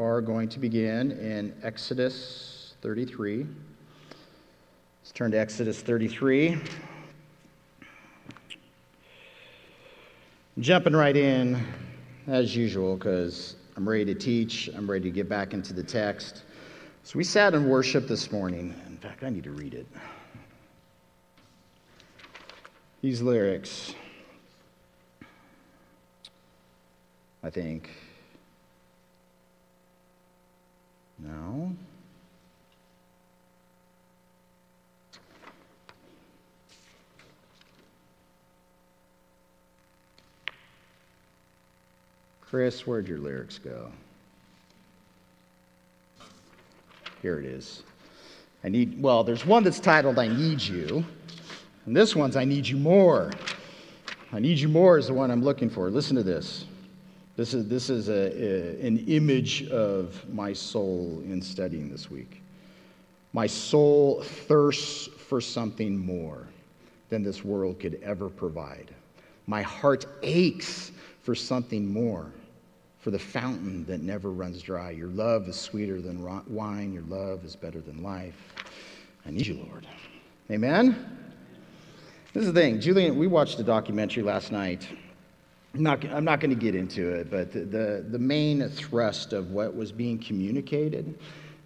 are going to begin in Exodus 33. Let's turn to Exodus 33. Jumping right in, as usual, because I'm ready to teach, I'm ready to get back into the text. So we sat in worship this morning. In fact, I need to read it. These lyrics, I think. No. Chris, where'd your lyrics go? Here it is. I need, well, there's one that's titled I Need You, and this one's I Need You More. I Need You More is the one I'm looking for. Listen to this. This is, this is a, a, an image of my soul in studying this week. My soul thirsts for something more than this world could ever provide. My heart aches for something more for the fountain that never runs dry. Your love is sweeter than wine, your love is better than life. I need you, Lord. Amen? This is the thing. Julian, we watched a documentary last night. I'm not, I'm not going to get into it, but the, the, the main thrust of what was being communicated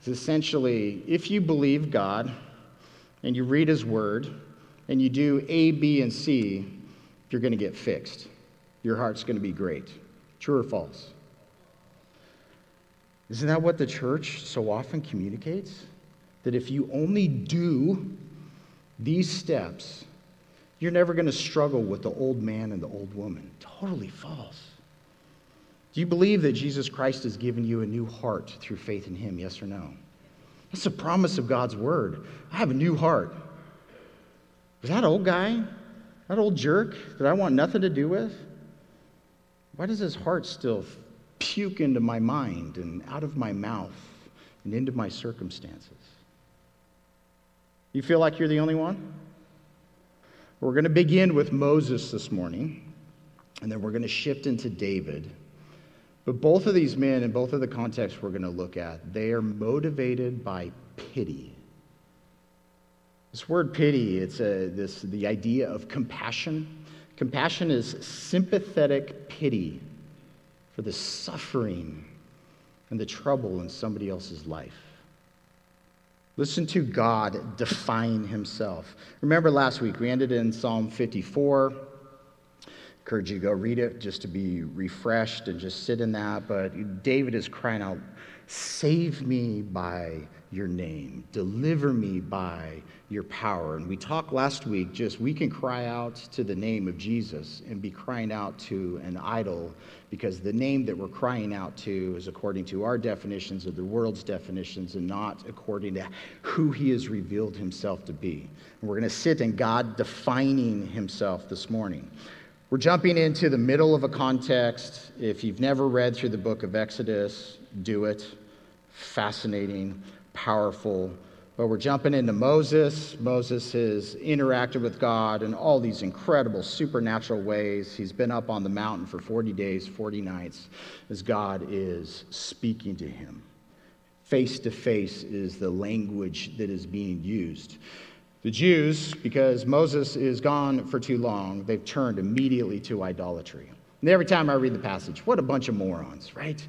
is essentially if you believe God and you read His Word and you do A, B, and C, you're going to get fixed. Your heart's going to be great. True or false? Isn't that what the church so often communicates? That if you only do these steps, you're never going to struggle with the old man and the old woman. Totally false. Do you believe that Jesus Christ has given you a new heart through faith in him? Yes or no? That's a promise of God's word. I have a new heart. Is that old guy, that old jerk that I want nothing to do with, why does his heart still puke into my mind and out of my mouth and into my circumstances. You feel like you're the only one? We're going to begin with Moses this morning, and then we're going to shift into David. But both of these men, in both of the contexts we're going to look at, they are motivated by pity. This word pity, it's a, this, the idea of compassion. Compassion is sympathetic pity for the suffering and the trouble in somebody else's life. Listen to God define himself. Remember last week, we ended in Psalm 54. Encourage you to go read it just to be refreshed and just sit in that. But David is crying out, Save me by your name. Deliver me by your power. And we talked last week just we can cry out to the name of Jesus and be crying out to an idol because the name that we're crying out to is according to our definitions of the world's definitions and not according to who he has revealed himself to be. And we're going to sit in God defining himself this morning. We're jumping into the middle of a context. If you've never read through the book of Exodus, do it. Fascinating powerful. But we're jumping into Moses. Moses has interacted with God in all these incredible supernatural ways. He's been up on the mountain for 40 days, 40 nights, as God is speaking to him. Face to face is the language that is being used. The Jews, because Moses is gone for too long, they've turned immediately to idolatry. And every time I read the passage, what a bunch of morons, right?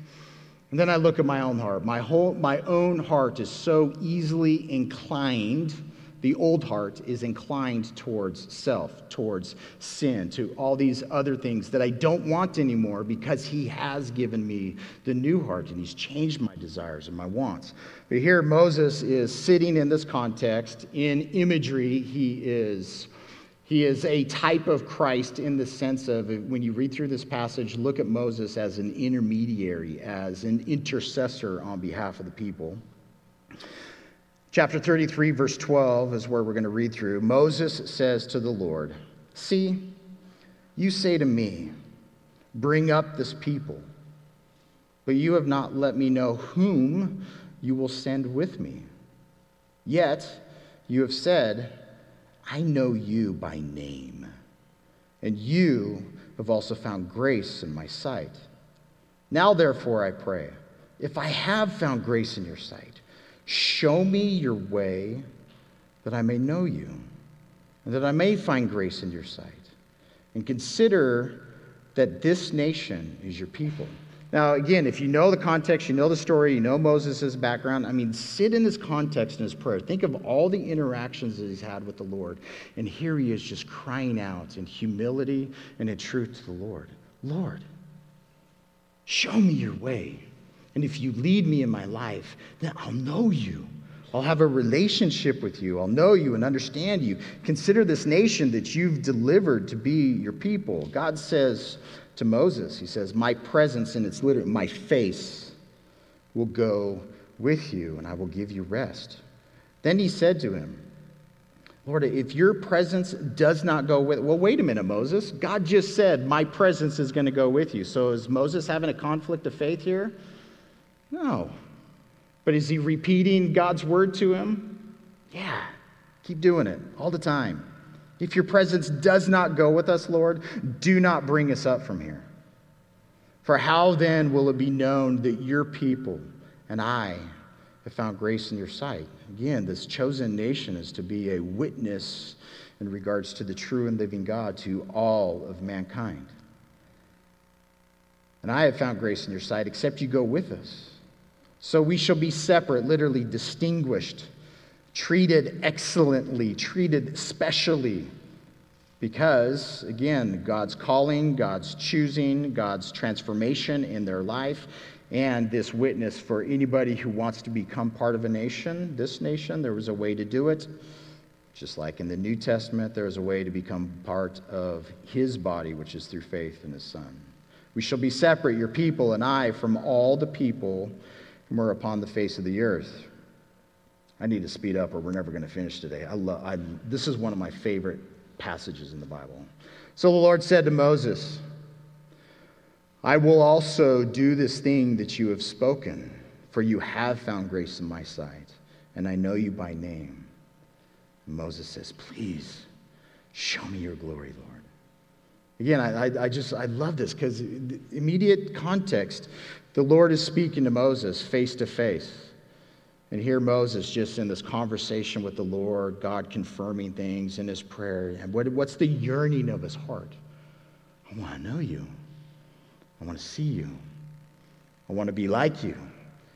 And then I look at my own heart. My, whole, my own heart is so easily inclined. The old heart is inclined towards self, towards sin, to all these other things that I don't want anymore because He has given me the new heart and He's changed my desires and my wants. But here Moses is sitting in this context. In imagery, he is he is a type of Christ in the sense of when you read through this passage, look at Moses as an intermediary, as an intercessor on behalf of the people. Chapter 33, verse 12 is where we're going to read through. Moses says to the Lord, See, you say to me, Bring up this people, but you have not let me know whom you will send with me. Yet you have said, I know you by name, and you have also found grace in my sight. Now, therefore, I pray, if I have found grace in your sight, show me your way that I may know you, and that I may find grace in your sight. And consider that this nation is your people. Now, again, if you know the context, you know the story, you know Moses' background, I mean, sit in this context in his prayer. Think of all the interactions that he's had with the Lord. And here he is just crying out in humility and in truth to the Lord Lord, show me your way. And if you lead me in my life, then I'll know you. I'll have a relationship with you. I'll know you and understand you. Consider this nation that you've delivered to be your people. God says to Moses, He says, My presence, and it's literally my face, will go with you, and I will give you rest. Then he said to him, Lord, if your presence does not go with, well, wait a minute, Moses. God just said, My presence is going to go with you. So is Moses having a conflict of faith here? No. But is he repeating God's word to him? Yeah. Keep doing it all the time. If your presence does not go with us, Lord, do not bring us up from here. For how then will it be known that your people and I have found grace in your sight? Again, this chosen nation is to be a witness in regards to the true and living God to all of mankind. And I have found grace in your sight, except you go with us. So we shall be separate, literally distinguished, treated excellently, treated specially. Because, again, God's calling, God's choosing, God's transformation in their life, and this witness for anybody who wants to become part of a nation, this nation, there was a way to do it. Just like in the New Testament, there is a way to become part of his body, which is through faith in his Son. We shall be separate, your people and I, from all the people whom are upon the face of the earth. I need to speed up or we're never going to finish today. I love, I, this is one of my favorite passages in the Bible. So the Lord said to Moses, I will also do this thing that you have spoken, for you have found grace in my sight, and I know you by name. Moses says, Please show me your glory, Lord. Again, I, I just, I love this because immediate context, the Lord is speaking to Moses face to face. And here Moses just in this conversation with the Lord, God confirming things in his prayer. And what, what's the yearning of his heart? I want to know you. I want to see you. I want to be like you.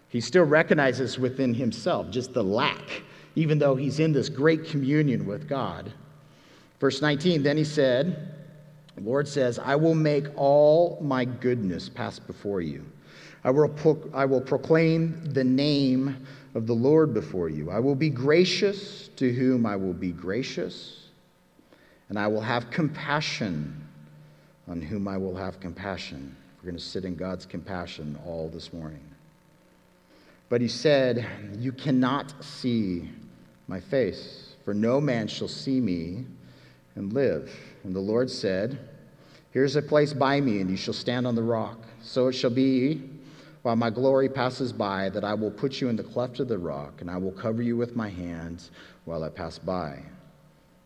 He still recognizes within himself just the lack, even though he's in this great communion with God. Verse 19, then he said, The Lord says, I will make all my goodness pass before you I will, pro- I will proclaim the name of the Lord before you. I will be gracious to whom I will be gracious, and I will have compassion on whom I will have compassion. We're going to sit in God's compassion all this morning. But he said, You cannot see my face, for no man shall see me and live. And the Lord said, Here's a place by me, and you shall stand on the rock. So it shall be while my glory passes by, that I will put you in the cleft of the rock, and I will cover you with my hands while I pass by.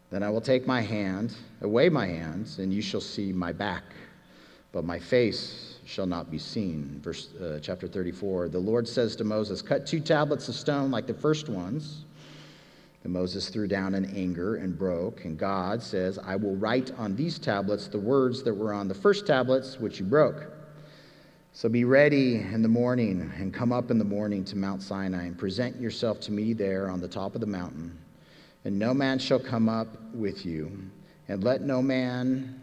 Then I will take my hand, away my hands, and you shall see my back, but my face shall not be seen. Verse uh, chapter 34. The Lord says to Moses, Cut two tablets of stone like the first ones. And Moses threw down in anger and broke. And God says, I will write on these tablets the words that were on the first tablets, which you broke. So be ready in the morning and come up in the morning to Mount Sinai and present yourself to me there on the top of the mountain. And no man shall come up with you, and let no man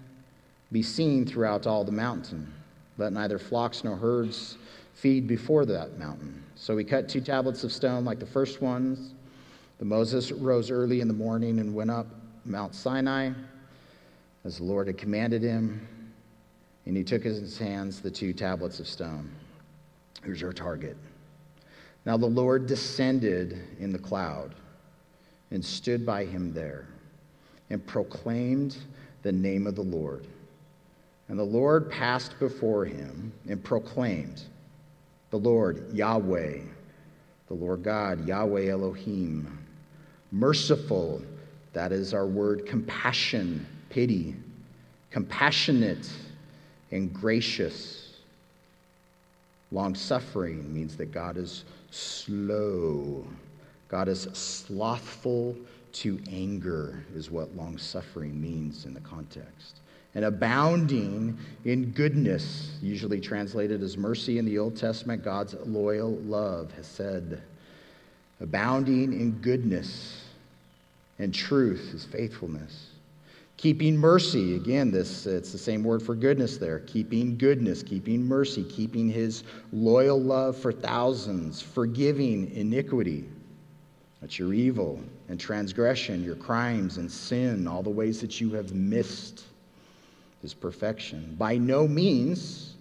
be seen throughout all the mountain. Let neither flocks nor herds feed before that mountain. So he cut two tablets of stone like the first ones. The Moses rose early in the morning and went up Mount Sinai as the Lord had commanded him. And he took in his hands the two tablets of stone. Here's your target. Now the Lord descended in the cloud and stood by him there and proclaimed the name of the Lord. And the Lord passed before him and proclaimed, The Lord, Yahweh, the Lord God, Yahweh Elohim, merciful, that is our word, compassion, pity, compassionate and gracious, Long suffering means that God is slow. God is slothful to anger, is what long suffering means in the context. And abounding in goodness, usually translated as mercy in the Old Testament, God's loyal love has said. Abounding in goodness and truth is faithfulness. Keeping mercy, again, this it's the same word for goodness there. Keeping goodness, keeping mercy, keeping his loyal love for thousands, forgiving iniquity. That's your evil and transgression, your crimes and sin, all the ways that you have missed his perfection. By no means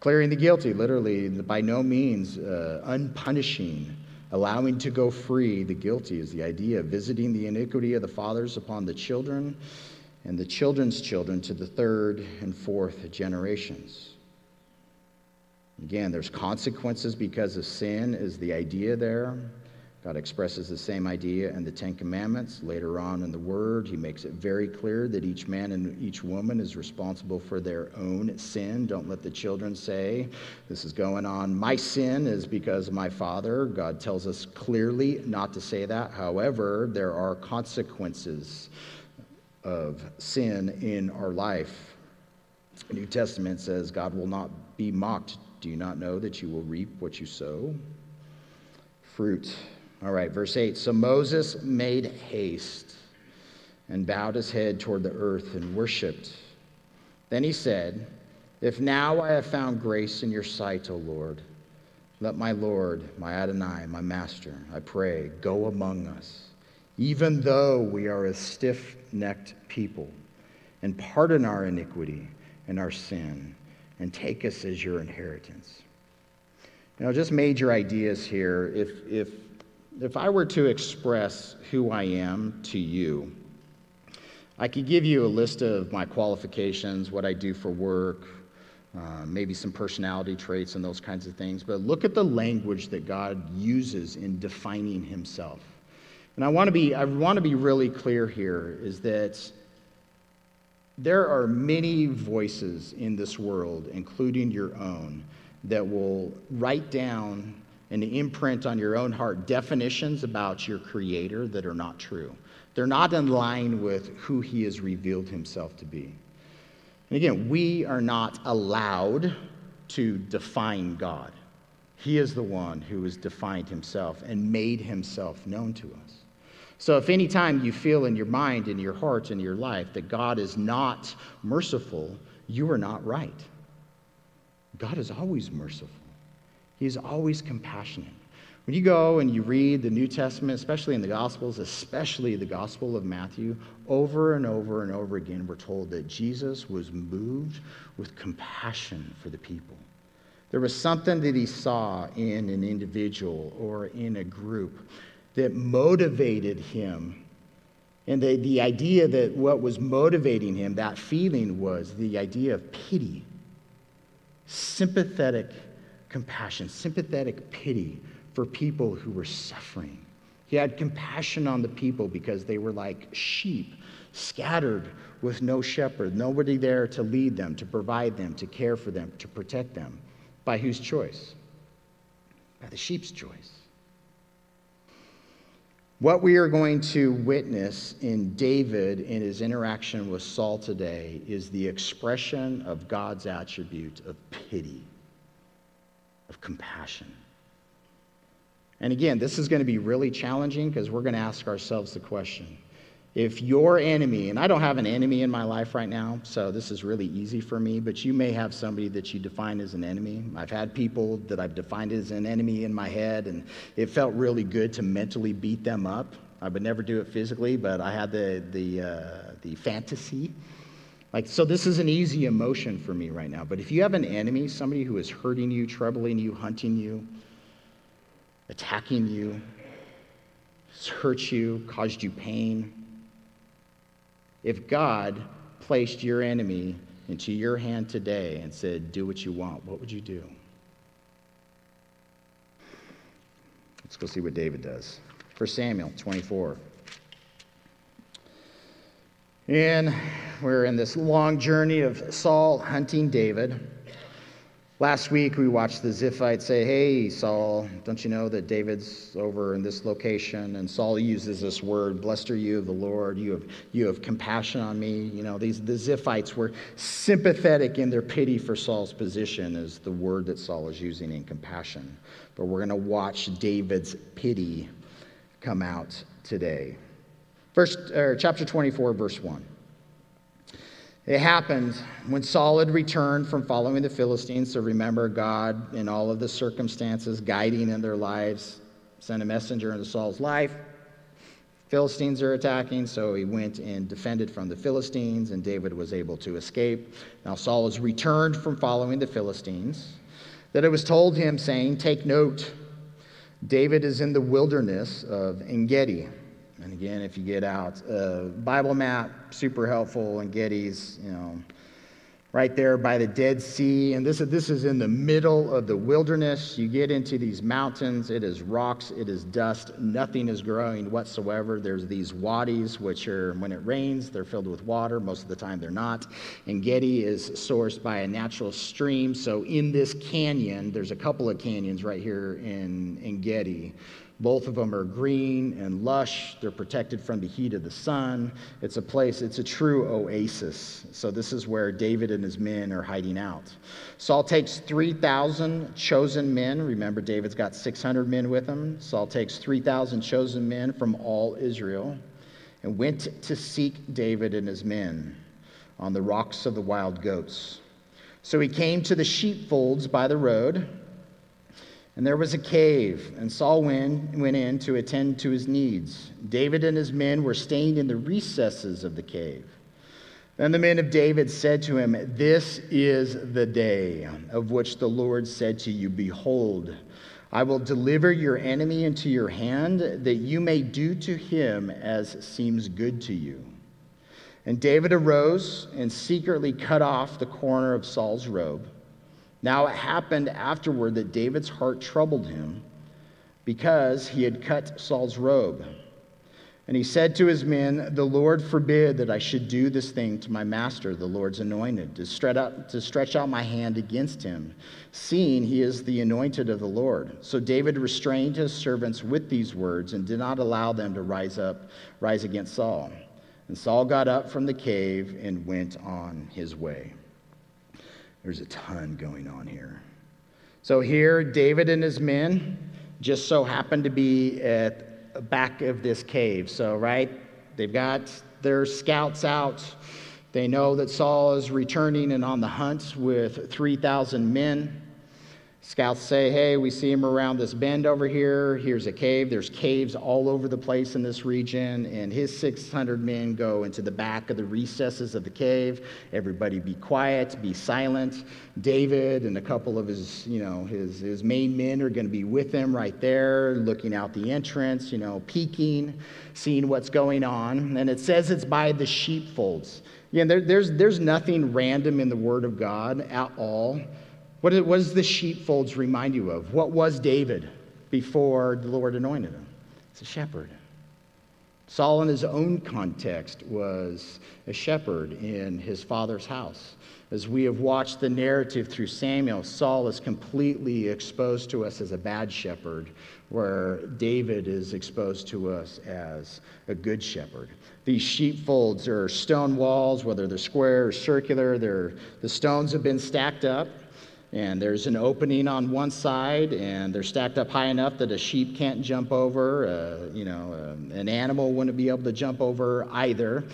clearing the guilty, literally, by no means uh, unpunishing, allowing to go free the guilty is the idea, visiting the iniquity of the fathers upon the children and the children's children to the third and fourth generations. Again, there's consequences because of sin, is the idea there. God expresses the same idea in the Ten Commandments. Later on in the Word, He makes it very clear that each man and each woman is responsible for their own sin. Don't let the children say, This is going on. My sin is because of my father. God tells us clearly not to say that. However, there are consequences of sin in our life. The New Testament says God will not be mocked. Do you not know that you will reap what you sow? Fruit. All right, verse 8. So Moses made haste and bowed his head toward the earth and worshiped. Then he said, If now I have found grace in your sight, O Lord, let my Lord, my Adonai, my Master, I pray, go among us even though we are a stiff necked people, and pardon our iniquity and our sin, and take us as your inheritance. Know, just major ideas here. If, if, if I were to express who I am to you, I could give you a list of my qualifications, what I do for work, uh, maybe some personality traits and those kinds of things. But look at the language that God uses in defining himself. And I want to be, I want to be really clear here is that there are many voices in this world, including your own, that will write down and imprint on your own heart definitions about your creator that are not true. They're not in line with who he has revealed himself to be. And again, we are not allowed to define God. He is the one who has defined himself and made himself known to us. So, if any time you feel in your mind, in your heart, in your life that God is not merciful, you are not right. God is always merciful, He's always compassionate. When you go and you read the New Testament, especially in the Gospels, especially the Gospel of Matthew, over and over and over again, we're told that Jesus was moved with compassion for the people. There was something that he saw in an individual or in a group that motivated him. And the, the idea that what was motivating him, that feeling was the idea of pity, sympathetic compassion, sympathetic pity for people who were suffering. He had compassion on the people because they were like sheep, scattered with no shepherd, nobody there to lead them, to provide them, to care for them, to protect them. By whose choice? By the sheep's choice. What we are going to witness in David in his interaction with Saul today is the expression of God's attribute of pity, of compassion. And again, this is going to be really challenging because we're going to ask ourselves the question if your enemy, and I don't have an enemy in my life right now, so this is really easy for me, but you may have somebody that you define as an enemy. I've had people that I've defined as an enemy in my head, and it felt really good to mentally beat them up. I would never do it physically, but I had the, the, uh, the fantasy. Like, so this is an easy emotion for me right now. But if you have an enemy, somebody who is hurting you, troubling you, hunting you, attacking you, hurt you, caused you pain, if God placed your enemy into your hand today and said, Do what you want, what would you do? Let's go see what David does. 1 Samuel 24. And we're in this long journey of Saul hunting David. Last week, we watched the Ziphites say, Hey, Saul, don't you know that David's over in this location? And Saul uses this word, Blessed are you of the Lord. You have, you have compassion on me. You know, these, the Ziphites were sympathetic in their pity for Saul's position, is the word that Saul is using in compassion. But we're going to watch David's pity come out today. First, or chapter 24, verse 1. It happened when Saul had returned from following the Philistines. So remember, God, in all of the circumstances, guiding in their lives, sent a messenger into Saul's life. Philistines are attacking, so he went and defended from the Philistines, and David was able to escape. Now, Saul has returned from following the Philistines. That it was told him, saying, Take note, David is in the wilderness of Engedi. And again, if you get out, uh, Bible map, super helpful, Engedi's, you know, right there by the Dead Sea. And this, this is in the middle of the wilderness. You get into these mountains, it is rocks, it is dust, nothing is growing whatsoever. There's these wadis, which are, when it rains, they're filled with water. Most of the time, they're not. Engedi is sourced by a natural stream. So in this canyon, there's a couple of canyons right here in, in Engedi both of them are green and lush. They're protected from the heat of the sun. It's a place, it's a true oasis. So, this is where David and his men are hiding out. Saul takes 3,000 chosen men. Remember, David's got 600 men with him. Saul takes 3,000 chosen men from all Israel and went to seek David and his men on the rocks of the wild goats. So, he came to the sheepfolds by the road and there was a cave, and Saul went, went in to attend to his needs. David and his men were staying in the recesses of the cave. Then the men of David said to him, This is the day of which the Lord said to you, Behold, I will deliver your enemy into your hand, that you may do to him as seems good to you. And David arose and secretly cut off the corner of Saul's robe. Now it happened afterward that David's heart troubled him because he had cut Saul's robe. And he said to his men, The Lord forbid that I should do this thing to my master, the Lord's anointed, to stretch, out, to stretch out my hand against him, seeing he is the anointed of the Lord. So David restrained his servants with these words and did not allow them to rise up, rise against Saul. And Saul got up from the cave and went on his way. There's a ton going on here. So here, David and his men just so happen to be at the back of this cave. So, right, they've got their scouts out. They know that Saul is returning and on the hunt with 3,000 men. Scouts say, hey, we see him around this bend over here. Here's a cave. There's caves all over the place in this region. And his 600 men go into the back of the recesses of the cave. Everybody be quiet, be silent. David and a couple of his, you know, his, his main men are going to be with him right there, looking out the entrance, you know, peeking, seeing what's going on. And it says it's by the sheepfolds. Yeah, there, there's, there's nothing random in the Word of God at all. What, does the sheepfolds remind you of? What was David before the Lord anointed him? It's a shepherd. Saul, in his own context, was a shepherd in his father's house. As we have watched the narrative through Samuel, Saul is completely exposed to us as a bad shepherd, where David is exposed to us as a good shepherd. These sheepfolds are stone walls, whether they're square or circular, the stones have been stacked up and there's an opening on one side, and they're stacked up high enough that a sheep can't jump over. Uh, you know, uh, an animal wouldn't be able to jump over either.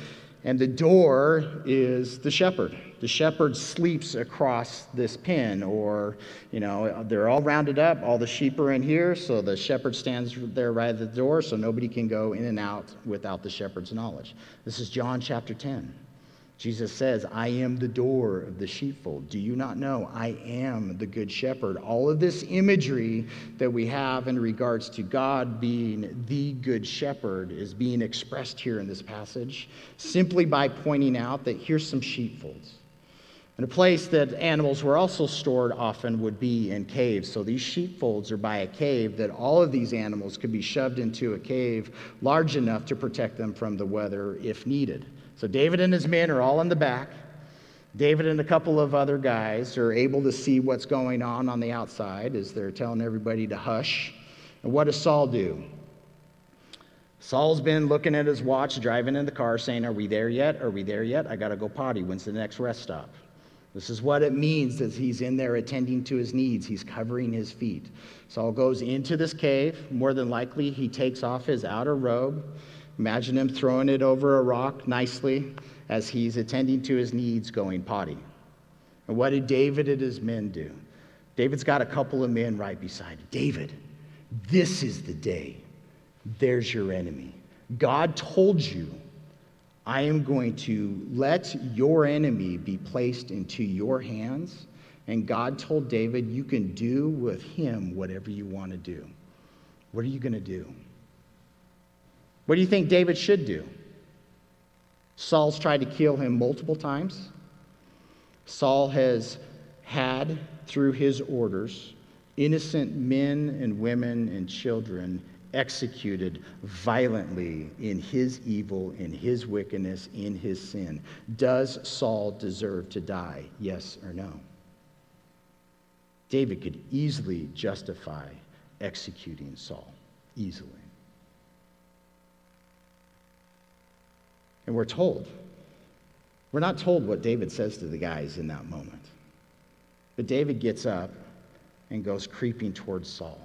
And the door is the shepherd. The shepherd sleeps across this pen, or, you know, they're all rounded up. All the sheep are in here, so the shepherd stands there right at the door, so nobody can go in and out without the shepherd's knowledge. This is John chapter 10. Jesus says, I am the door of the sheepfold. Do you not know? I am the good shepherd. All of this imagery that we have in regards to God being the good shepherd is being expressed here in this passage simply by pointing out that here's some sheepfolds. And a place that animals were also stored often would be in caves. So these sheepfolds are by a cave that all of these animals could be shoved into a cave large enough to protect them from the weather if needed. So David and his men are all in the back. David and a couple of other guys are able to see what's going on on the outside as they're telling everybody to hush. And what does Saul do? Saul's been looking at his watch, driving in the car, saying, Are we there yet? Are we there yet? I got to go potty. When's the next rest stop? This is what it means that he's in there attending to his needs. He's covering his feet. Saul goes into this cave. More than likely, he takes off his outer robe. Imagine him throwing it over a rock nicely as he's attending to his needs, going potty. And what did David and his men do? David's got a couple of men right beside him. David, this is the day. There's your enemy. God told you, I am going to let your enemy be placed into your hands. And God told David, You can do with him whatever you want to do. What are you going to do? What do you think David should do? Saul's tried to kill him multiple times. Saul has had, through his orders, innocent men and women and children executed violently in his evil, in his wickedness, in his sin. Does Saul deserve to die? Yes or no? David could easily justify executing Saul. Easily. And we're told. We're not told what David says to the guys in that moment. But David gets up and goes creeping towards Saul.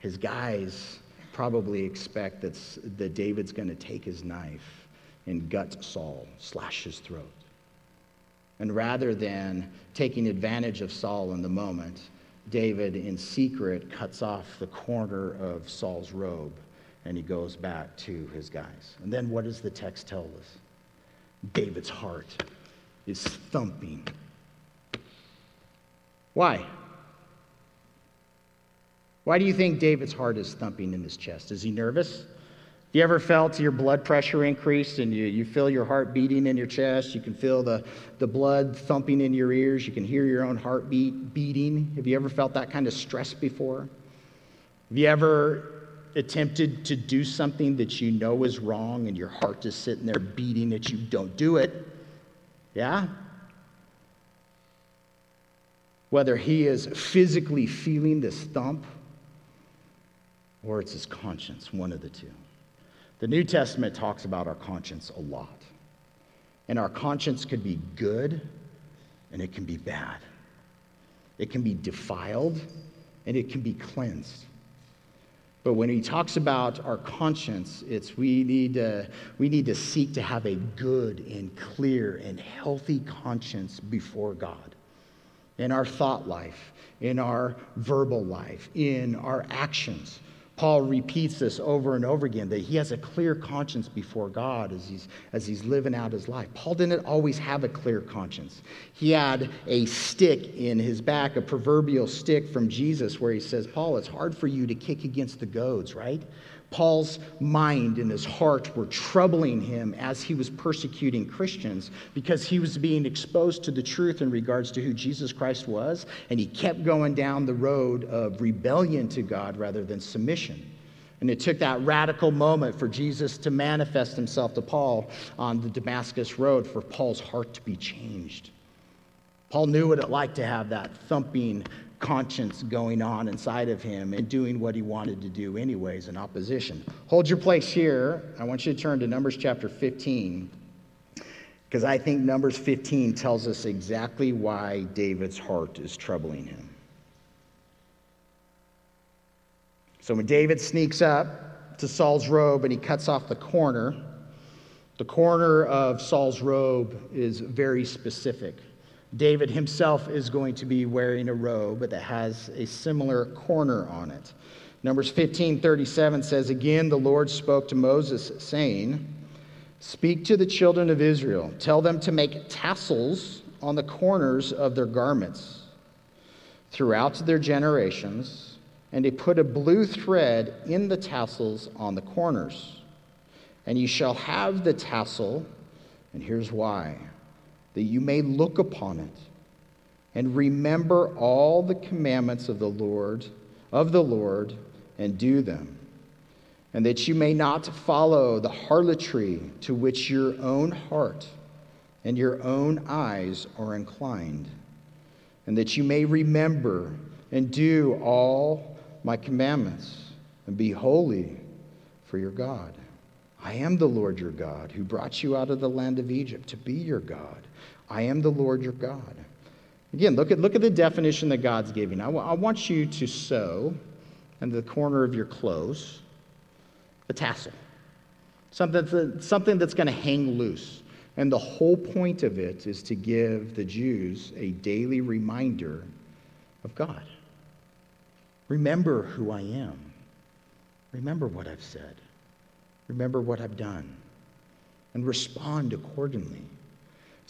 His guys probably expect that, that David's going to take his knife and gut Saul, slash his throat. And rather than taking advantage of Saul in the moment, David, in secret, cuts off the corner of Saul's robe and he goes back to his guys. And then what does the text tell us? David's heart is thumping. Why? Why do you think David's heart is thumping in his chest? Is he nervous? Have you ever felt your blood pressure increase and you, you feel your heart beating in your chest? You can feel the, the blood thumping in your ears. You can hear your own heartbeat beating. Have you ever felt that kind of stress before? Have you ever attempted to do something that you know is wrong and your heart is sitting there beating that you don't do it. Yeah? Whether he is physically feeling this thump or it's his conscience, one of the two. The New Testament talks about our conscience a lot. And our conscience could be good and it can be bad. It can be defiled and it can be cleansed. But when he talks about our conscience, it's we need, to, we need to seek to have a good and clear and healthy conscience before God in our thought life, in our verbal life, in our actions. Paul repeats this over and over again that he has a clear conscience before God as he's, as he's living out his life. Paul didn't always have a clear conscience. He had a stick in his back, a proverbial stick from Jesus, where he says, Paul, it's hard for you to kick against the goads, right? Paul's mind and his heart were troubling him as he was persecuting Christians because he was being exposed to the truth in regards to who Jesus Christ was, and he kept going down the road of rebellion to God rather than submission. And it took that radical moment for Jesus to manifest himself to Paul on the Damascus Road for Paul's heart to be changed. Paul knew what it like to have that thumping conscience going on inside of him and doing what he wanted to do, anyways, in opposition. Hold your place here. I want you to turn to Numbers chapter 15, because I think Numbers 15 tells us exactly why David's heart is troubling him. So when David sneaks up to Saul's robe and he cuts off the corner, the corner of Saul's robe is very specific. David himself is going to be wearing a robe that has a similar corner on it. Numbers 15 37 says, Again, the Lord spoke to Moses, saying, Speak to the children of Israel, tell them to make tassels on the corners of their garments throughout their generations, and to put a blue thread in the tassels on the corners. And you shall have the tassel, and here's why that you may look upon it and remember all the commandments of the Lord, of the Lord, and do them. And that you may not follow the harlotry to which your own heart and your own eyes are inclined, and that you may remember and do all my commandments, and be holy for your God. I am the Lord your God, who brought you out of the land of Egypt to be your God. I am the Lord your God. Again, look at, look at the definition that God's giving. I, w- I want you to sew in the corner of your clothes a tassel, something, that's, something that's going to hang loose. And the whole point of it is to give the Jews a daily reminder of God. Remember who I am. Remember what I've said. Remember what I've done. And respond accordingly.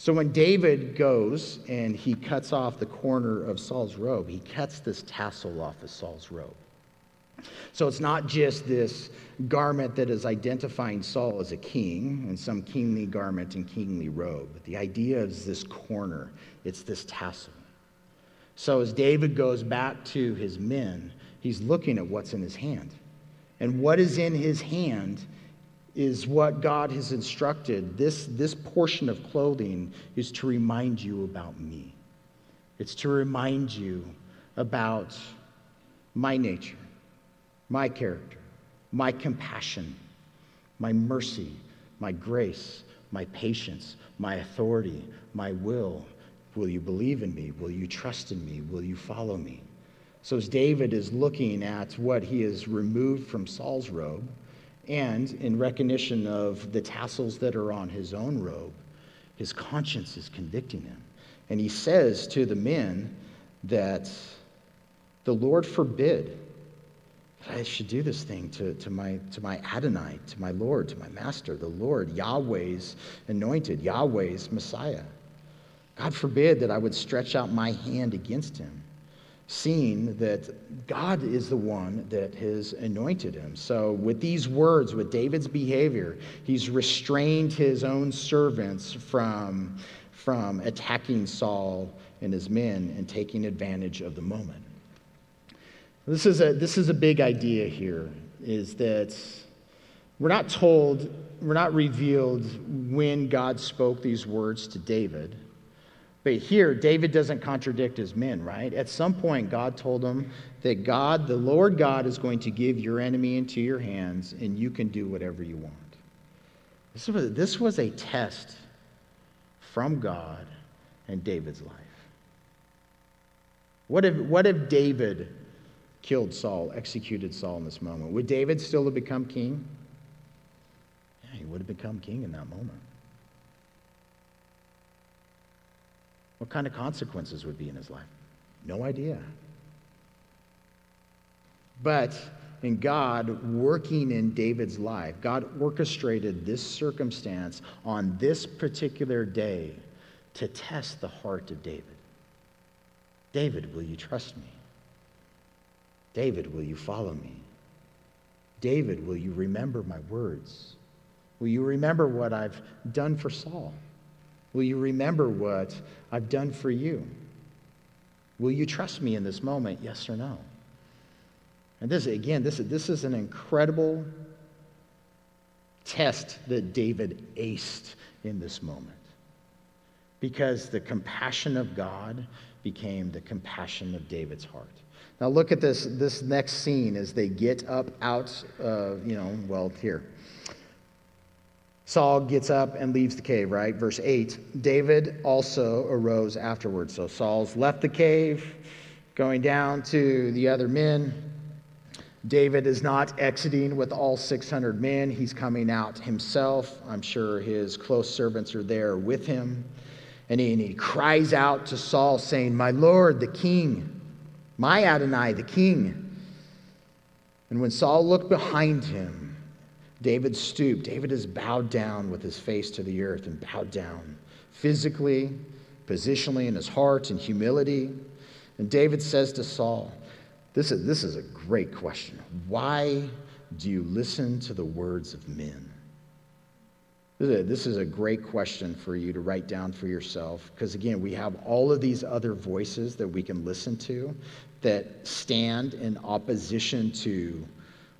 So when David goes and he cuts off the corner of Saul's robe, he cuts this tassel off of Saul's robe. So it's not just this garment that is identifying Saul as a king and some kingly garment and kingly robe. The idea is this corner, it's this tassel. So as David goes back to his men, he's looking at what's in his hand. And what is in his hand is what God has instructed. This, this portion of clothing is to remind you about me. It's to remind you about my nature, my character, my compassion, my mercy, my grace, my patience, my authority, my will. Will you believe in me? Will you trust in me? Will you follow me? So, as David is looking at what he has removed from Saul's robe, and in recognition of the tassels that are on his own robe, his conscience is convicting him. And he says to the men that the Lord forbid that I should do this thing to, to, my, to my Adonai, to my Lord, to my Master, the Lord, Yahweh's anointed, Yahweh's Messiah. God forbid that I would stretch out my hand against him seeing that God is the one that has anointed him. So, with these words, with David's behavior, he's restrained his own servants from, from attacking Saul and his men and taking advantage of the moment. This is a, this is a big idea here, is that we're not told, we're not revealed when God spoke these words to David. But here, David doesn't contradict his men, right? At some point, God told him that God, the Lord God, is going to give your enemy into your hands and you can do whatever you want. This was, this was a test from God in David's life. What if, what if David killed Saul, executed Saul in this moment? Would David still have become king? Yeah, he would have become king in that moment. What kind of consequences would be in his life? No idea. But in God working in David's life, God orchestrated this circumstance on this particular day to test the heart of David. David, will you trust me? David, will you follow me? David, will you remember my words? Will you remember what I've done for Saul? Will you remember what I've done for you? Will you trust me in this moment, yes or no? And this, again, this, this is an incredible test that David aced in this moment. Because the compassion of God became the compassion of David's heart. Now look at this, this next scene as they get up out, uh, you know, well, here. Saul gets up and leaves the cave, right? Verse 8 David also arose afterwards. So Saul's left the cave, going down to the other men. David is not exiting with all 600 men. He's coming out himself. I'm sure his close servants are there with him. And he, and he cries out to Saul, saying, My Lord, the king, my Adonai, the king. And when Saul looked behind him, David stooped. David is bowed down with his face to the earth and bowed down physically, positionally in his heart, in humility. And David says to Saul, this is, this is a great question. Why do you listen to the words of men? This is, a, this is a great question for you to write down for yourself because, again, we have all of these other voices that we can listen to that stand in opposition to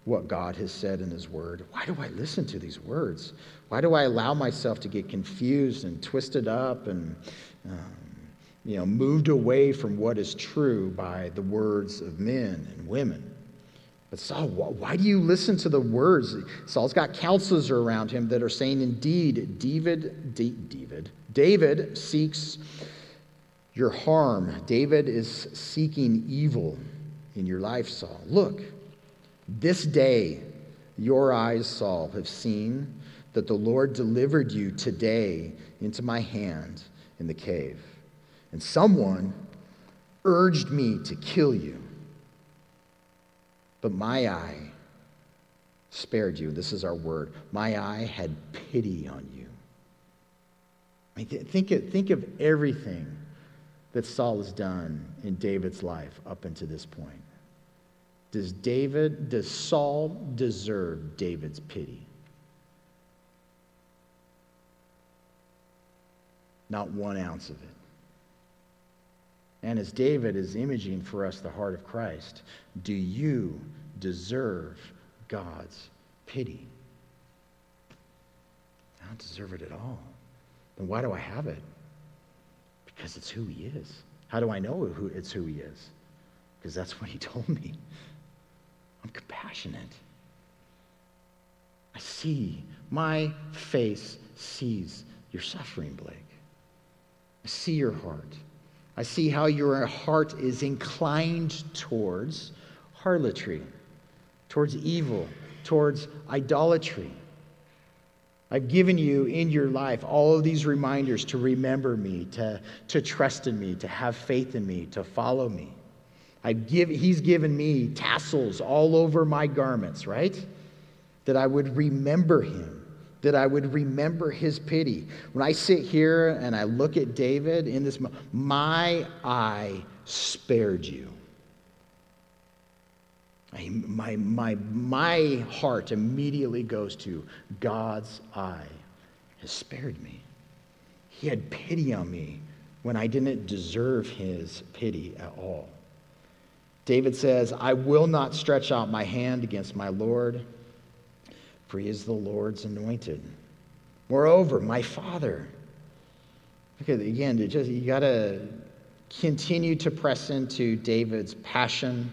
what God has said in His Word? Why do I listen to these words? Why do I allow myself to get confused and twisted up and um, you know, moved away from what is true by the words of men and women? But Saul, why do you listen to the words? Saul's got counselors around him that are saying, indeed, David, David, David seeks your harm. David is seeking evil in your life, Saul. Look, this day your eyes, Saul, have seen that the Lord delivered you today into my hand in the cave. And someone urged me to kill you. But my eye spared you. This is our word. My eye had pity on you. I mean, th- think, of, think of everything that Saul has done in David's life up until this point. Does David, does Saul deserve David's pity? Not one ounce of it. And as David is imaging for us the heart of Christ, do you deserve God's pity? I don't deserve it at all. Then why do I have it? Because it's who he is. How do I know who it's who he is? Because that's what he told me. I'm compassionate. I see, my face sees your suffering, Blake. I see your heart. I see how your heart is inclined towards harlotry, towards evil, towards idolatry. I've given you in your life all of these reminders to remember me, to, to trust in me, to have faith in me, to follow me. I give, he's given me tassels all over my garments, right? That I would remember him, that I would remember his pity. When I sit here and I look at David in this, my eye spared you. I, my, my, my heart immediately goes to God's eye has spared me. He had pity on me when I didn't deserve his pity at all. David says, I will not stretch out my hand against my Lord, for he is the Lord's anointed. Moreover, my father. Okay, again, just, you got to continue to press into David's passion,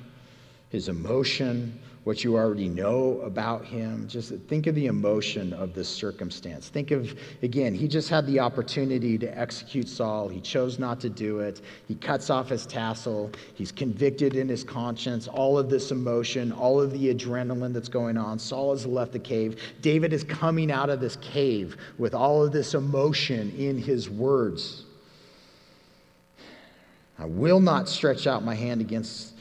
his emotion, what you already know about him. Just think of the emotion of this circumstance. Think of, again, he just had the opportunity to execute Saul. He chose not to do it. He cuts off his tassel. He's convicted in his conscience. All of this emotion, all of the adrenaline that's going on. Saul has left the cave. David is coming out of this cave with all of this emotion in his words. I will not stretch out my hand against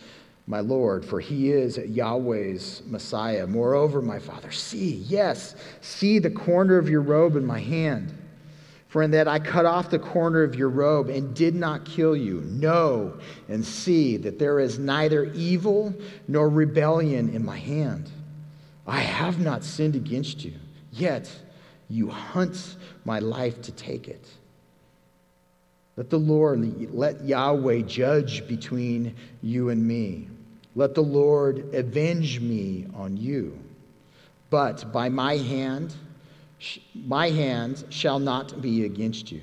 my Lord, for he is Yahweh's Messiah. Moreover, my Father, see, yes, see the corner of your robe in my hand. For in that I cut off the corner of your robe and did not kill you. Know and see that there is neither evil nor rebellion in my hand. I have not sinned against you, yet you hunt my life to take it. Let the Lord, let Yahweh judge between you and me. Let the Lord avenge me on you. But by my hand, my hand shall not be against you.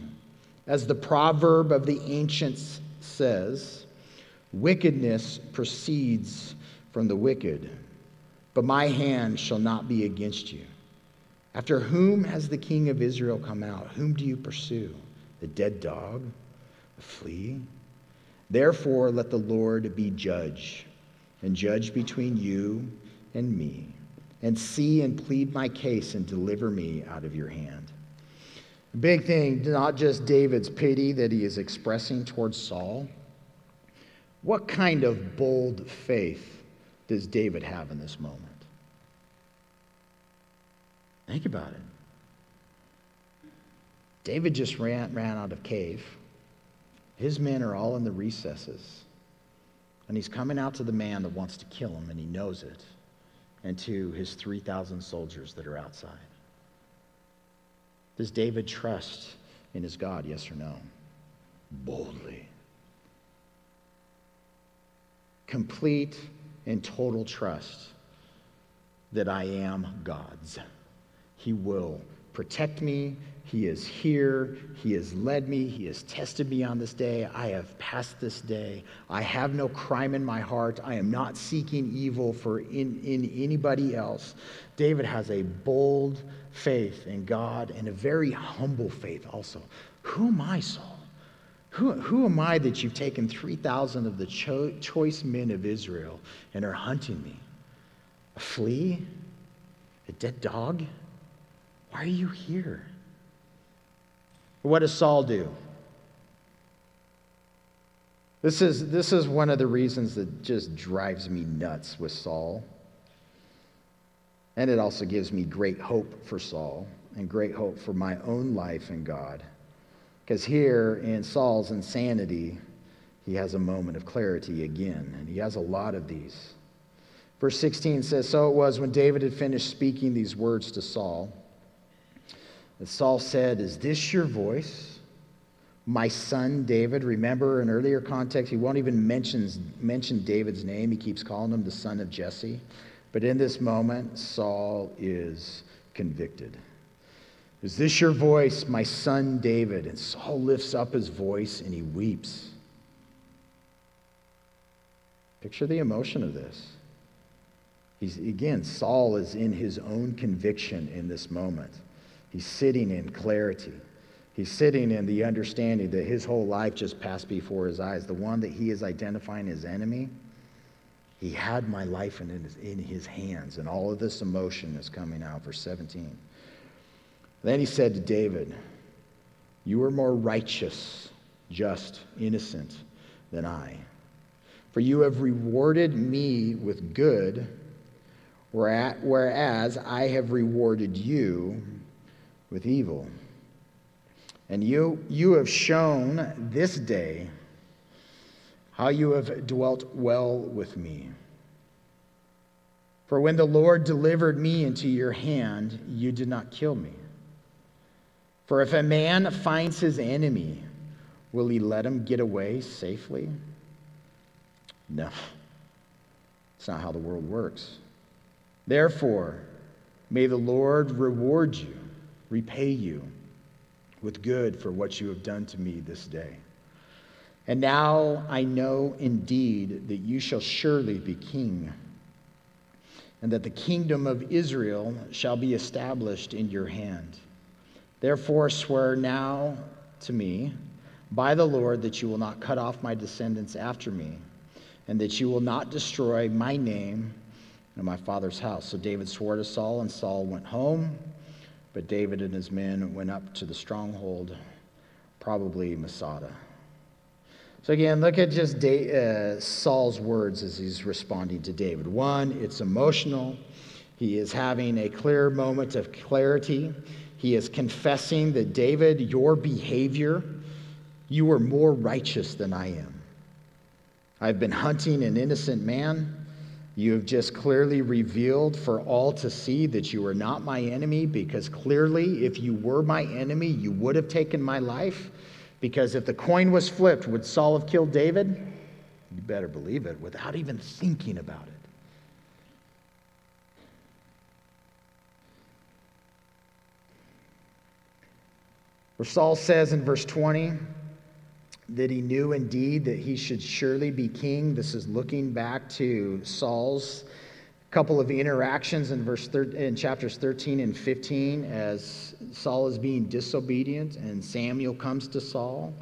As the proverb of the ancients says, wickedness proceeds from the wicked, but my hand shall not be against you. After whom has the king of Israel come out? Whom do you pursue? The dead dog? The flea? Therefore, let the Lord be judge and judge between you and me, and see and plead my case and deliver me out of your hand. Big thing, not just David's pity that he is expressing towards Saul. What kind of bold faith does David have in this moment? Think about it. David just ran, ran out of cave. His men are all in the recesses. And he's coming out to the man that wants to kill him, and he knows it, and to his 3,000 soldiers that are outside. Does David trust in his God, yes or no? Boldly. Complete and total trust. that I am God's. He will protect me. He is here. He has led me. He has tested me on this day. I have passed this day. I have no crime in my heart. I am not seeking evil for in, in anybody else. David has a bold faith in God and a very humble faith also. Who am I, Saul? Who, who am I that you've taken 3,000 of the cho- choice men of Israel and are hunting me? A flea? A dead dog? Why are you here? What does Saul do? This is, this is one of the reasons that just drives me nuts with Saul. And it also gives me great hope for Saul and great hope for my own life in God. Because here in Saul's insanity, he has a moment of clarity again, and he has a lot of these. Verse 16 says So it was when David had finished speaking these words to Saul that Saul said, Is this your voice? My son David. Remember, in earlier context, he won't even mention, mention David's name. He keeps calling him the son of Jesse. But in this moment, Saul is convicted. Is this your voice, my son David? And Saul lifts up his voice and he weeps. Picture the emotion of this. He's, again, Saul is in his own conviction in this moment. He's sitting in clarity. He's sitting in the understanding that his whole life just passed before his eyes. The one that he is identifying as enemy, he had my life in his, in his hands, and all of this emotion is coming out. Verse 17. Then he said to David, You are more righteous, just, innocent than I. For you have rewarded me with good whereas I have rewarded you with evil. And you, you have shown this day how you have dwelt well with me. For when the Lord delivered me into your hand, you did not kill me. For if a man finds his enemy, will he let him get away safely? No. It's not how the world works. Therefore, may the Lord reward you, repay you with good for what you have done to me this day. And now I know indeed that you shall surely be king, and that the kingdom of Israel shall be established in your hand. Therefore, swear now to me by the Lord that you will not cut off my descendants after me, and that you will not destroy my name and my father's house. So David swore to Saul, and Saul went home. But David and his men went up to the stronghold, probably Masada. So again, look at just uh, Saul's words as he's responding to David. One, it's emotional. He is having a clear moment of clarity. He is confessing that, David, your behavior, you are more righteous than I am. I've been hunting an innocent man. You have just clearly revealed for all to see that you are not my enemy, because clearly, if you were my enemy, you would have taken my life. Because if the coin was flipped, would Saul have killed David? You better believe it without even thinking about it. Where Saul says in verse 20, that he knew indeed that he should surely be king. This is looking back to Saul's couple of interactions in verse thir- in chapters 13 and 15 as Saul is being disobedient and Samuel comes to Saul.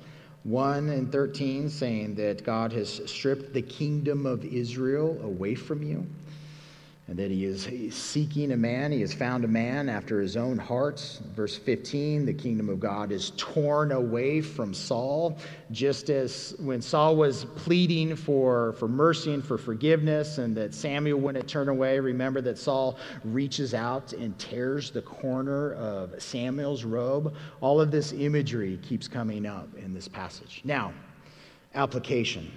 1 and 13 saying that God has stripped the kingdom of Israel away from you and that he is seeking a man. He has found a man after his own heart. Verse 15 the kingdom of God is torn away from Saul, just as when Saul was pleading for, for mercy and for forgiveness, and that Samuel wouldn't turn away. Remember that Saul reaches out and tears the corner of Samuel's robe. All of this imagery keeps coming up in this passage. Now, application.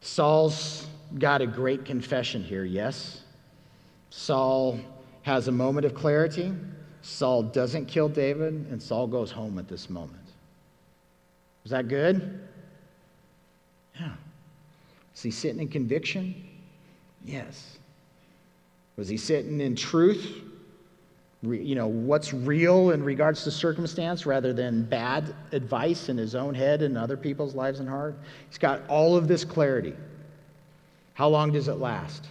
Saul's got a great confession here, yes? Saul has a moment of clarity. Saul doesn't kill David, and Saul goes home at this moment. Is that good? Yeah. Is he sitting in conviction? Yes. Was he sitting in truth? You know, what's real in regards to circumstance rather than bad advice in his own head and other people's lives and heart? He's got all of this clarity. How long does it last?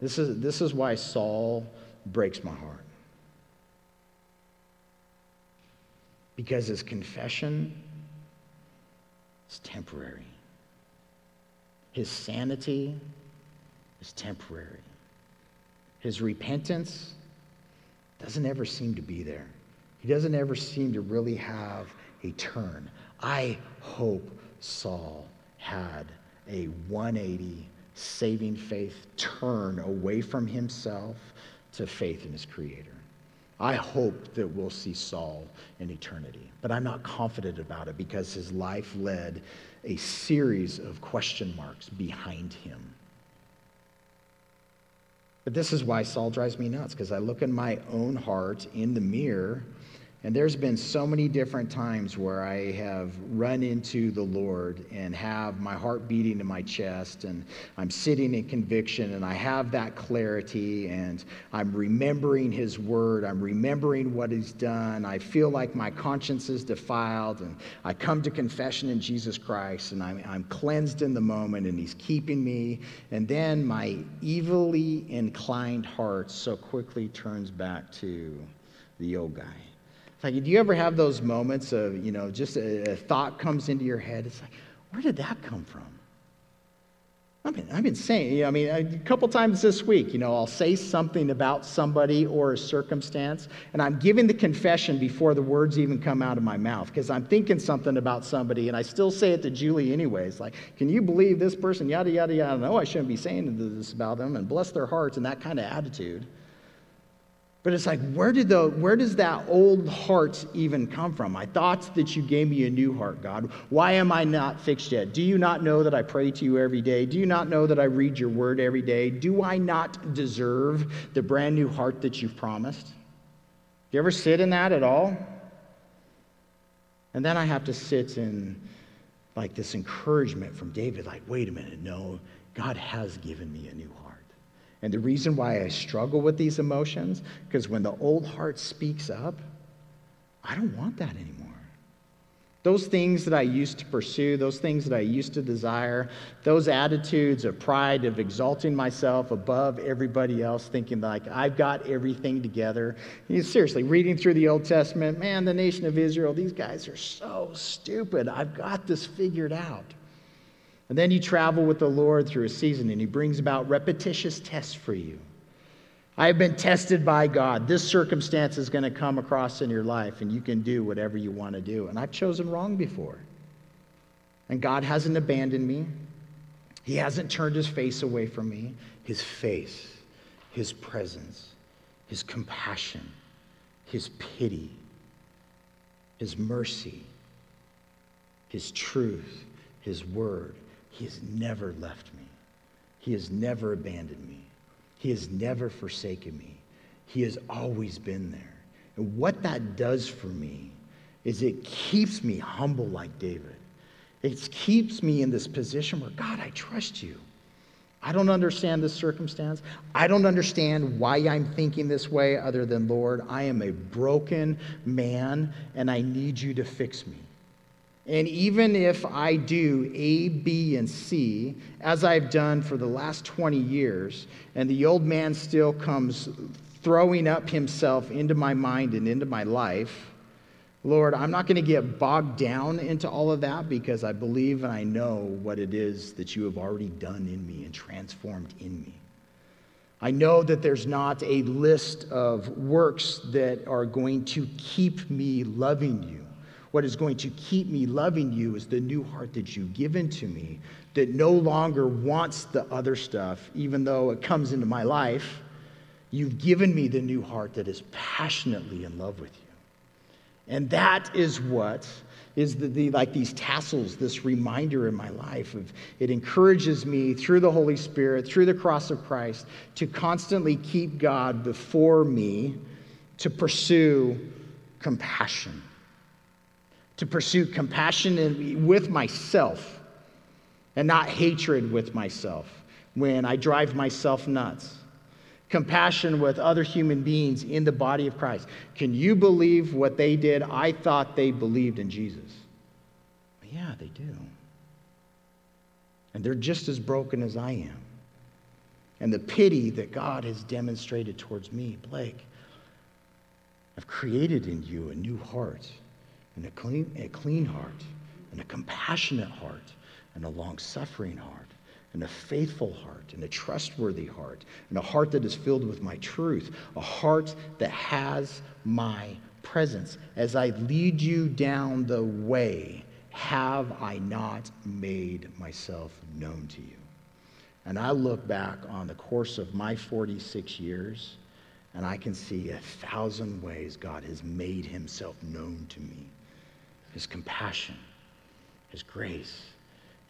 This is, this is why Saul breaks my heart. Because his confession is temporary, his sanity is temporary, his repentance doesn't ever seem to be there. He doesn't ever seem to really have a turn. I hope Saul had a 180 saving faith turn away from himself to faith in his Creator. I hope that we'll see Saul in eternity, but I'm not confident about it because his life led a series of question marks behind him. But this is why Saul drives me nuts because I look in my own heart in the mirror and there's been so many different times where I have run into the Lord and have my heart beating in my chest, and I'm sitting in conviction, and I have that clarity, and I'm remembering His word. I'm remembering what He's done. I feel like my conscience is defiled, and I come to confession in Jesus Christ, and I'm, I'm cleansed in the moment, and He's keeping me. And then my evilly inclined heart so quickly turns back to the old guy. Like, do you ever have those moments of, you know, just a, a thought comes into your head? It's like, where did that come from? I've been, I've been saying, you know, I mean, a couple times this week, you know, I'll say something about somebody or a circumstance, and I'm giving the confession before the words even come out of my mouth because I'm thinking something about somebody, and I still say it to Julie anyways. Like, can you believe this person? Yada, yada, yada. No, I shouldn't be saying this about them, and bless their hearts and that kind of attitude. But it's like, where, did the, where does that old heart even come from? I thought that you gave me a new heart, God. Why am I not fixed yet? Do you not know that I pray to you every day? Do you not know that I read your word every day? Do I not deserve the brand new heart that you've promised? Do you ever sit in that at all? And then I have to sit in like this encouragement from David, like, wait a minute, no, God has given me a new heart. And the reason why I struggle with these emotions, because when the old heart speaks up, I don't want that anymore. Those things that I used to pursue, those things that I used to desire, those attitudes of pride, of exalting myself above everybody else, thinking like I've got everything together. You seriously, reading through the Old Testament, man, the nation of Israel, these guys are so stupid. I've got this figured out. And then you travel with the Lord through a season and He brings about repetitious tests for you. I have been tested by God. This circumstance is going to come across in your life, and you can do whatever you want to do. And I've chosen wrong before. And God hasn't abandoned me, He hasn't turned His face away from me. His face, His presence, His compassion, His pity, His mercy, His truth, His word he has never left me. He has never abandoned me. He has never forsaken me. He has always been there. And what that does for me is it keeps me humble like David. It keeps me in this position where, God, I trust you. I don't understand this circumstance. I don't understand why I'm thinking this way, other than, Lord, I am a broken man and I need you to fix me. And even if I do A, B, and C, as I've done for the last 20 years, and the old man still comes throwing up himself into my mind and into my life, Lord, I'm not going to get bogged down into all of that because I believe and I know what it is that you have already done in me and transformed in me. I know that there's not a list of works that are going to keep me loving you. What is going to keep me loving you is the new heart that you've given to me that no longer wants the other stuff, even though it comes into my life. You've given me the new heart that is passionately in love with you. And that is what is the, the, like these tassels, this reminder in my life of it encourages me through the Holy Spirit, through the cross of Christ, to constantly keep God before me, to pursue compassion to pursue compassion with myself and not hatred with myself when I drive myself nuts. Compassion with other human beings in the body of Christ. Can you believe what they did? I thought they believed in Jesus. Yeah, they do. And they're just as broken as I am. And the pity that God has demonstrated towards me, Blake, I've created in you a new heart, and a clean, a clean heart, and a compassionate heart, and a long suffering heart, and a faithful heart, and a trustworthy heart, and a heart that is filled with my truth, a heart that has my presence. As I lead you down the way, have I not made myself known to you? And I look back on the course of my 46 years, and I can see a thousand ways God has made himself known to me his compassion, his grace,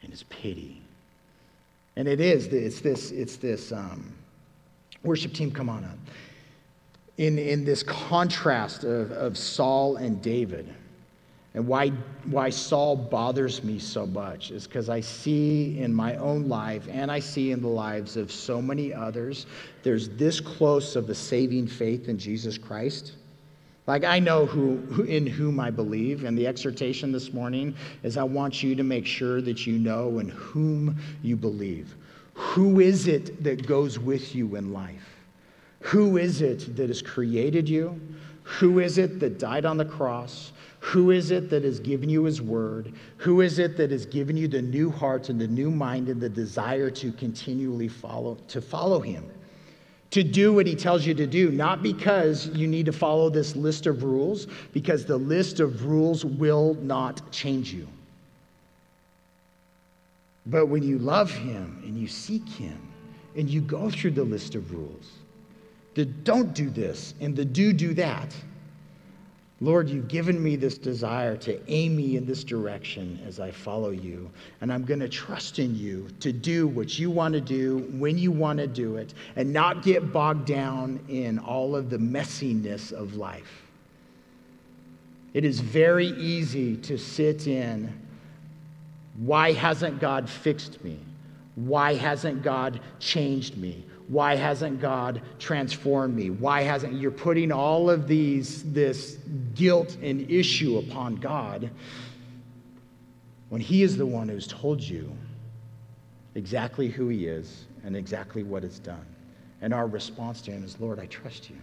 and his pity. And it is, it's this, it's this um, worship team, come on up. In, in this contrast of, of Saul and David, and why, why Saul bothers me so much is because I see in my own life and I see in the lives of so many others, there's this close of a saving faith in Jesus Christ. Like I know who, who, in whom I believe, and the exhortation this morning is I want you to make sure that you know in whom you believe. Who is it that goes with you in life? Who is it that has created you? Who is it that died on the cross? Who is it that has given you his word? Who is it that has given you the new heart and the new mind and the desire to continually follow to follow him? To do what he tells you to do, not because you need to follow this list of rules, because the list of rules will not change you. But when you love him and you seek him and you go through the list of rules, the don't do this and the do do that Lord, you've given me this desire to aim me in this direction as I follow you. And I'm going to trust in you to do what you want to do when you want to do it and not get bogged down in all of the messiness of life. It is very easy to sit in why hasn't God fixed me? Why hasn't God changed me? Why hasn't God transformed me? Why hasn't you're putting all of these this guilt and issue upon God when he is the one who's told you exactly who he is and exactly what it's done. And our response to him is, Lord, I trust you.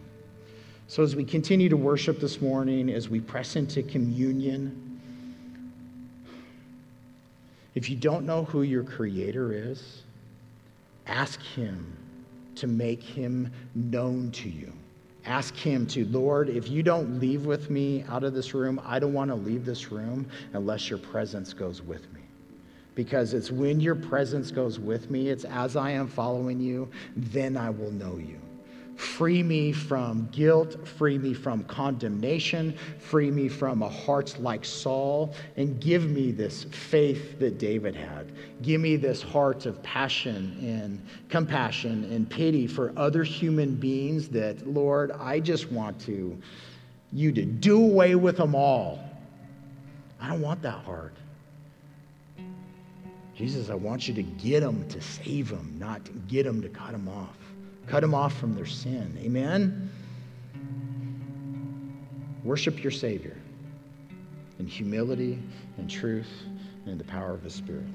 So as we continue to worship this morning, as we press into communion, if you don't know who your creator is, ask him to make him known to you. Ask him to, Lord, if you don't leave with me out of this room, I don't want to leave this room unless your presence goes with me. Because it's when your presence goes with me, it's as I am following you, then I will know you. Free me from guilt, free me from condemnation, free me from a heart like Saul, and give me this faith that David had. Give me this heart of passion and compassion and pity for other human beings that, Lord, I just want to you to do away with them all. I don't want that heart. Jesus, I want you to get them to save them, not get them to cut them off cut them off from their sin. Amen? Worship your Savior in humility and truth and in the power of His Spirit.